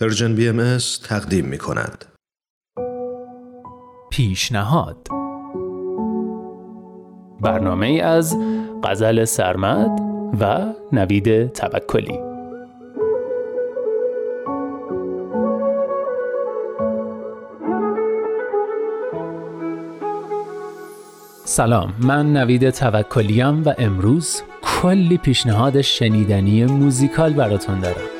Persian BMS تقدیم می کند. پیشنهاد. برنامه‌ای از غزل سرمد و نوید توکلی. سلام من نوید توکلیم و امروز کلی پیشنهاد شنیدنی موزیکال براتون دارم.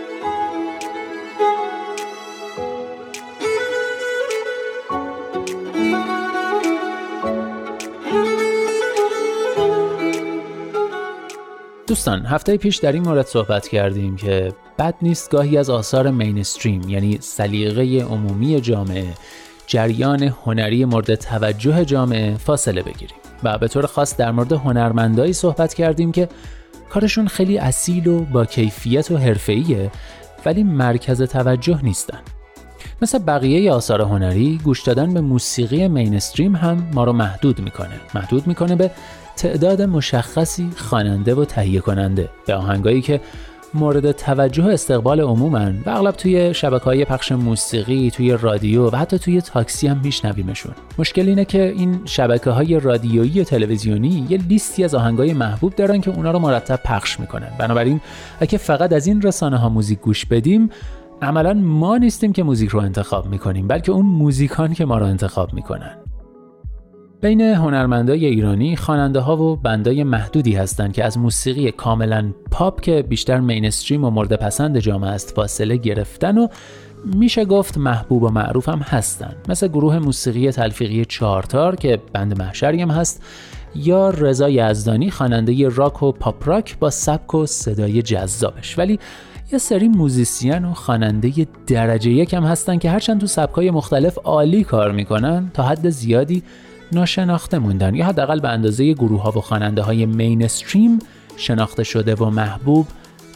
دوستان هفته پیش در این مورد صحبت کردیم که بد نیست گاهی از آثار مینستریم یعنی سلیقه عمومی جامعه جریان هنری مورد توجه جامعه فاصله بگیریم. و به طور خاص در مورد هنرمندایی صحبت کردیم که کارشون خیلی اصیل و با کیفیت و حرفه‌ایه ولی مرکز توجه نیستن. مثل بقیه آثار هنری گوش دادن به موسیقی مینستریم هم ما رو محدود می‌کنه. محدود می‌کنه به تعداد مشخصی خواننده و تهیه کننده به آهنگایی که مورد توجه استقبال عمومن و اغلب توی شبکه های پخش موسیقی توی رادیو و حتی توی تاکسی هم میشنویمشون. مشکل اینه که این شبکه های رادیویی و تلویزیونی یه لیستی از آهنگای محبوب دارن که اونا رو مرتب پخش می‌کنن. بنابراین اگه فقط از این رسانه ها موزیک گوش بدیم عملا ما نیستیم که موزیک رو انتخاب می‌کنیم بلکه اون موزیکان که ما رو انتخاب می‌کنن. بین هنرمندای ایرانی خواننده ها و band ای محدودی هستند که از موسیقی کاملا پاپ که بیشتر mainstream و مورد پسند جامعه است فاصله گرفتن و میشه گفت محبوب و معروف هم هستن مثل گروه موسیقی تلفیقی چارتار که band محشری هم هست یا رضا یزدانی خواننده راک و پاپ راک با سبک و صدای جذابش. ولی یه سری موزیسین و خواننده درجه یکم هستن که هرچند تو سبکای مختلف عالی کار می‌کنن تا حد زیادی ناشناخته موندن. یا حداقل به اندازه گروه ها و خواننده های مینستریم شناخته شده و محبوب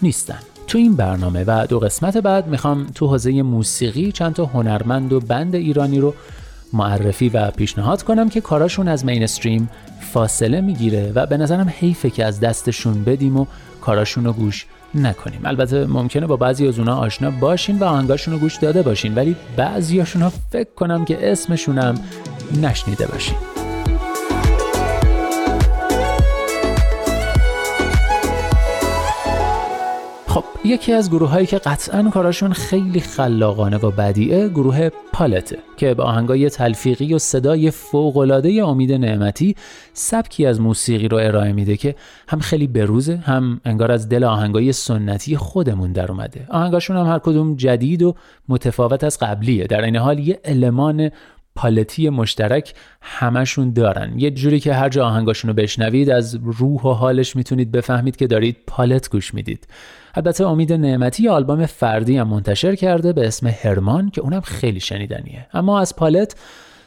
نیستن. تو این برنامه و دو قسمت بعد می‌خوام تو حوزه موسیقی چند تا هنرمند و بند ایرانی رو معرفی و پیشنهاد کنم که کاراشون از مینستریم فاصله می‌گیره و به نظرم حیفه که از دستشون بدیم و کاراشون رو گوش نکنیم. البته ممکنه با بعضی از اونا آشنا باشین و آهنگاشون رو گوش داده باشین ولی بعضیاشون فکر کنم که اسمشونم نشنیده باشید خب یکی از گروه هایی که قطعا کاراشون خیلی خلاقانه و بدیعه گروه پالته که با آهنگای تلفیقی و صدای فوقالعاده امید نعمتی سبکی از موسیقی رو ارائه میده که هم خیلی بروزه هم انگار از دل آهنگای سنتی خودمون در اومده. آهنگاشون هم هر کدوم جدید و متفاوت از قبلیه. در این حال یه المان پالتی مشترک همشون دارن. یه جوری که هر جا آهنگاشون رو بشنوید از روح و حالش می‌تونید بفهمید که دارید پالت گوش می‌دید. البته امید نعمتی آلبوم فردی هم منتشر کرده به اسم هرمان که اونم خیلی شنیدنیه. اما از پالت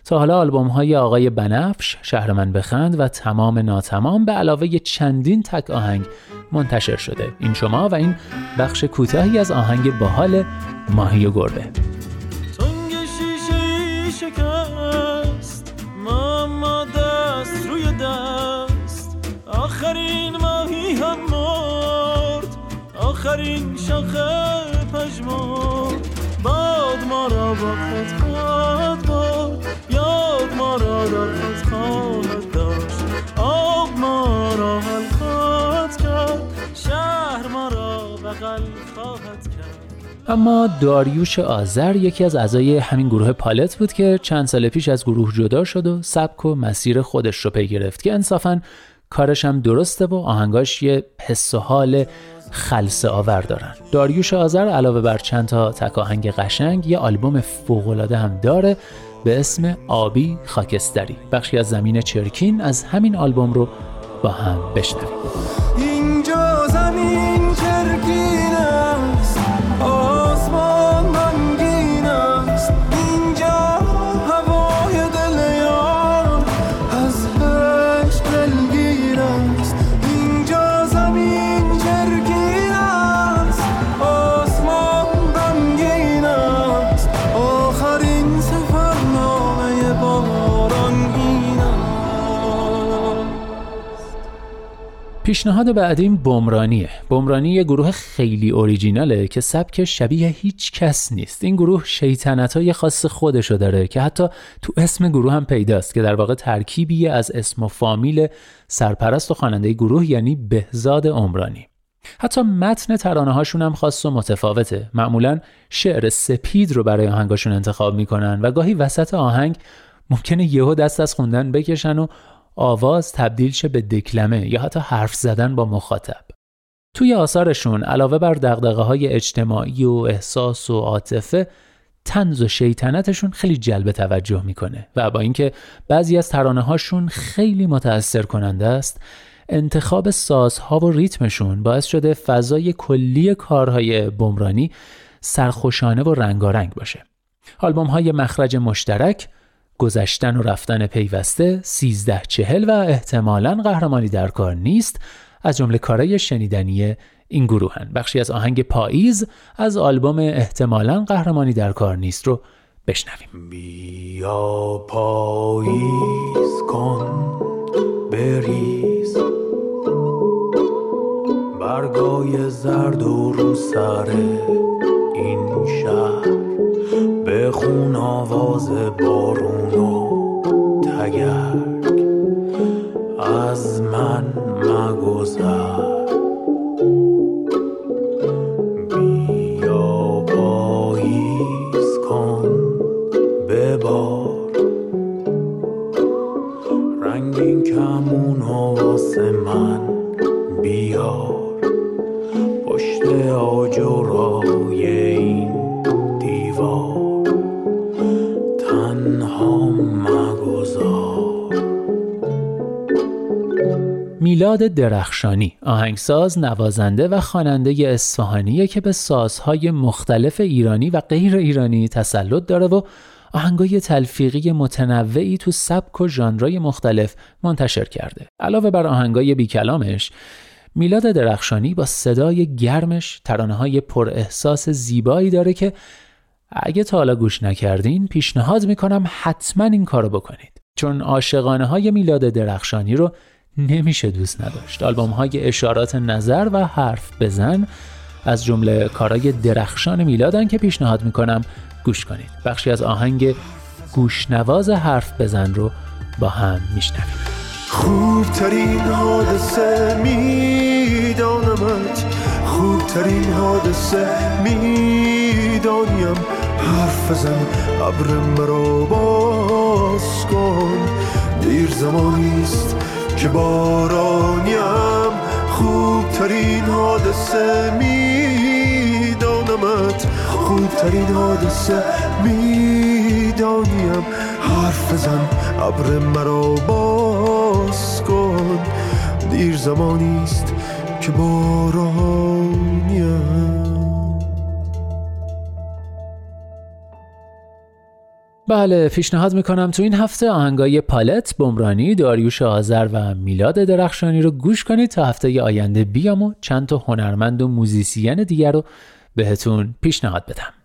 تا حالا آلبوم های آقای بنفش شهر من بخند و تمام ناتمام به علاوه چندین تک آهنگ منتشر شده. این شما و این بخش کوتاهی از آهنگ باحال ماهی و گربه. شکست. ما دست روی دست. آخرین ماهی هم مرد. آخرین شاخه پژمرد. باد ما را با خود اما داریوش آذر یکی از اعضای همین گروه پالت بود که چند سال پیش از گروه جدا شد و سبک و مسیر خودش رو پی گرفت که انصافا کارش هم درسته و آهنگاش یه حس و حال خلصه آور دارن. داریوش آذر علاوه بر چند تا تک آهنگ قشنگ یه آلبوم فوقالعاده هم داره به اسم آبی خاکستری. بخشی از زمین چرکین از همین آلبوم رو با هم بشنویم. اینجا زمین چرکین. پیشنهاد بعدیم بمرانیه. بمرانی یه گروه خیلی اوریجیناله که سبک شبیه هیچ کس نیست. این گروه شیطنت های خاص خودشو داره که حتی تو اسم گروه هم پیداست که در واقع ترکیبی از اسم و فامیل سرپرست و خواننده گروه یعنی بهزاد عمرانی. حتی متن ترانه هاشون هم خاص و متفاوته. معمولا شعر سپید رو برای آهنگاشون انتخاب می‌کنن و گاهی وسط آهنگ ممکنه یهو دست از خوندن بکشن و آواز تبدیل شه به دکلمه یا حتی حرف زدن با مخاطب. توی آثارشون علاوه بر دقدقه های اجتماعی و احساس و عاطفه تنز و شیطنتشون خیلی جلب توجه می‌کنه و با اینکه بعضی از ترانه هاشون خیلی متأثر کننده است انتخاب سازها و ریتمشون باعث شده فضای کلی کارهای بمرانی سرخوشانه و رنگارنگ باشه. آلبوم های مخرج مشترک گذشتن و رفتن پیوسته سیزده چهل و احتمالا قهرمانی در کار نیست از جمله کارای شنیدنی این گروهن. بخشی از آهنگ پاییز از آلبوم احتمالا قهرمانی در کار نیست رو بشنویم. بیا پاییز کن بریز. برگای زرد و رو سر این شهر. بخون آواز بارون و تگرگ. از من مگذر. بیا پاییز کن ببار. من میلاد درخشانی آهنگساز نوازنده و خواننده اصفهانیه که به سازهای مختلف ایرانی و غیر ایرانی تسلط داره و آهنگای تلفیقی متنوعی تو سبک و ژانرهای مختلف منتشر کرده. علاوه بر آهنگای بیکلامش میلاد درخشانی با صدای گرمش ترانه های پر احساس زیبایی داره که اگه تا حالا گوش نکردین پیشنهاد می‌کنم حتما این کارو بکنید. چون عاشقانه های میلاد درخشانی رو نمیشه دوست نداشت. آلبوم های اشارات نظر و حرف بزن از جمله کارهای درخشان میلادن که پیشنهاد می‌کنم گوش کنید. بخشی از آهنگ گوشنواز حرف بزن رو با هم میشنویم. خوبترین حادثه میدانمت. خوبترین حادثه می‌دانیم. حرف بزن ابر مرا باز کن. دیر زمانیست که بارانیم خوبترین حادثه میدانمت. خوبترین حادثه می‌دانیم. حرف بزن ابر مرا باز کن. دیر زمانیست که بارانیم. بله پیشنهاد می‌کنم تو این هفته آهنگای پالت، بمرانی، داریوش آذر و میلاد درخشانی رو گوش کنید تا هفته آینده بیام و چند تا هنرمند و موزیسین دیگر رو بهتون پیشنهاد بدم.